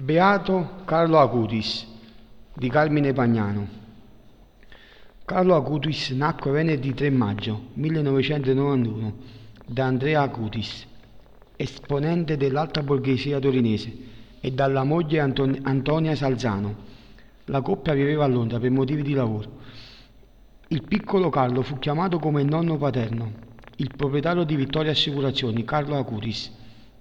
Beato Carlo Acutis di Carmine Pagnano. Carlo Acutis nacque venerdì 3 maggio 1991 da Andrea Acutis, esponente dell'alta borghesia torinese, e dalla moglie Anton- Antonia Salzano. La coppia viveva a Londra per motivi di lavoro. Il piccolo Carlo fu chiamato come nonno paterno, il proprietario di Vittoria Assicurazioni, Carlo Acutis.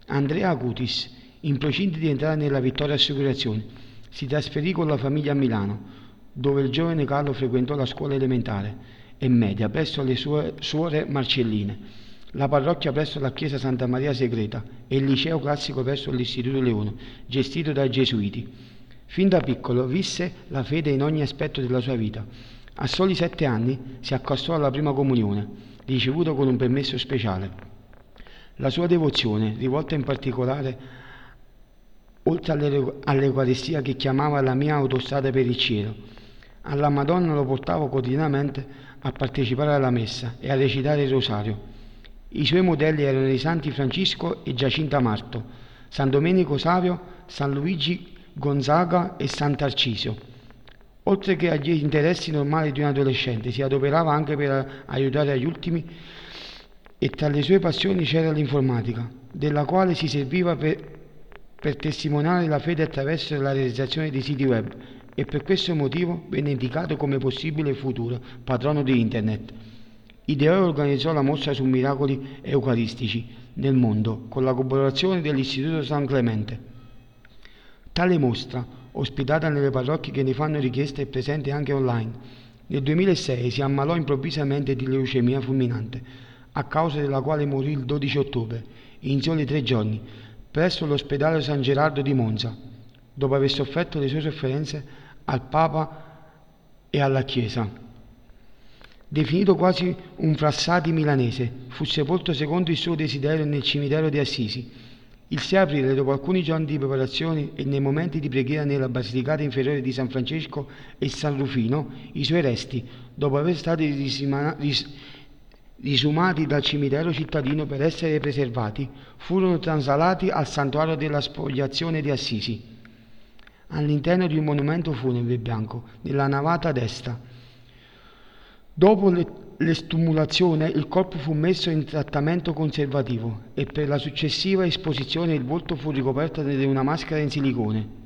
Andrea Acutis in procinto di entrare nella Vittoria Assicurazioni, si trasferì con la famiglia a Milano, dove il giovane Carlo frequentò la scuola elementare e media presso le sue suore Marcelline, la parrocchia presso la chiesa Santa Maria Segreta e il liceo classico presso l'Istituto Leone, gestito dai gesuiti. Fin da piccolo visse la fede in ogni aspetto della sua vita. A soli sette anni si accostò alla prima comunione, ricevuta con un permesso speciale. La sua devozione, rivolta in particolare oltre all'Eucaristia che chiamava la mia autostrada per il cielo. Alla Madonna lo portavo quotidianamente a partecipare alla messa e a recitare il rosario. I suoi modelli erano i santi Francisco e Giacinta Marto, San Domenico Savio, San Luigi Gonzaga e Sant'Arcisio. Oltre che agli interessi normali di un adolescente, si adoperava anche per aiutare gli ultimi e tra le sue passioni c'era l'informatica, della quale si serviva per per testimoniare la fede attraverso la realizzazione di siti web e per questo motivo venne indicato come possibile futuro patrono di Internet. Ideò e organizzò la mostra su miracoli eucaristici nel mondo con la collaborazione dell'Istituto San Clemente. Tale mostra, ospitata nelle parrocchie che ne fanno richiesta e presente anche online, nel 2006 si ammalò improvvisamente di leucemia fulminante, a causa della quale morì il 12 ottobre, in soli tre giorni, presso l'ospedale San Gerardo di Monza, dopo aver sofferto le sue sofferenze al Papa e alla Chiesa. Definito quasi un frassati milanese, fu sepolto secondo il suo desiderio nel cimitero di Assisi. Il 6 aprile, dopo alcuni giorni di preparazioni e nei momenti di preghiera nella Basilicata inferiore di San Francesco e San Rufino, i suoi resti, dopo aver stati risumati dal cimitero cittadino per essere preservati, furono traslati al santuario della spogliazione di Assisi, all'interno di un monumento funebre bianco, nella navata destra. Dopo l'estumulazione il corpo fu messo in trattamento conservativo e per la successiva esposizione il volto fu ricoperto da una maschera in silicone.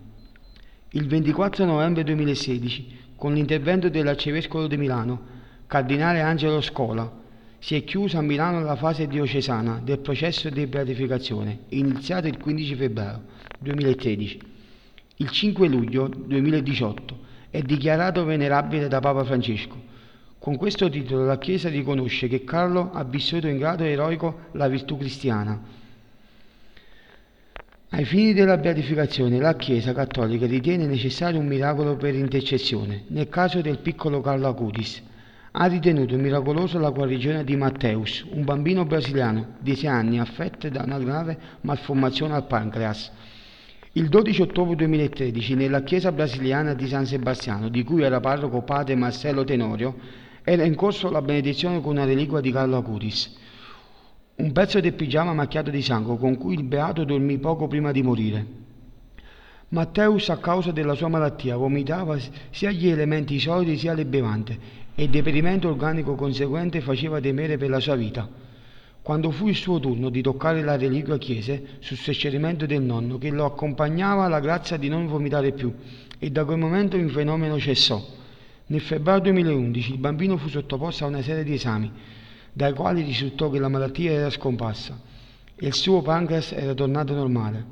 Il 24 novembre 2016, con l'intervento dell'arcivescovo di Milano, cardinale Angelo Scola, si è chiusa a Milano la fase diocesana del processo di beatificazione, iniziato il 15 febbraio 2013. Il 5 luglio 2018 è dichiarato venerabile da Papa Francesco. Con questo titolo la Chiesa riconosce che Carlo ha vissuto in grado eroico la virtù cristiana. Ai fini della beatificazione la Chiesa cattolica ritiene necessario un miracolo per intercessione, nel caso del piccolo Carlo Acutis, ha ritenuto miracolosa la guarigione di Matteus, un bambino brasiliano di 6 anni affetto da una grave malformazione al pancreas. Il 12 ottobre 2013, nella chiesa brasiliana di San Sebastiano, di cui era parroco padre Marcello Tenorio, era in corso la benedizione con una reliquia di Carlo Acutis, un pezzo del pigiama macchiato di sangue con cui il beato dormì poco prima di morire. Matteus, a causa della sua malattia, vomitava sia gli elementi solidi sia le bevande e il deperimento organico conseguente faceva temere per la sua vita. Quando fu il suo turno di toccare la reliquia chiese, sul suggerimento del nonno, che lo accompagnava la grazia di non vomitare più, e da quel momento il fenomeno cessò. Nel febbraio 2011 il bambino fu sottoposto a una serie di esami, dai quali risultò che la malattia era scomparsa e il suo pancreas era tornato normale.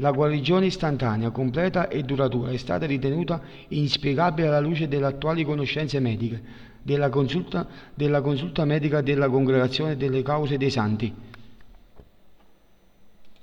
La guarigione istantanea, completa e duratura è stata ritenuta inspiegabile alla luce delle attuali conoscenze mediche, della consulta, della consulta medica della Congregazione delle Cause dei Santi.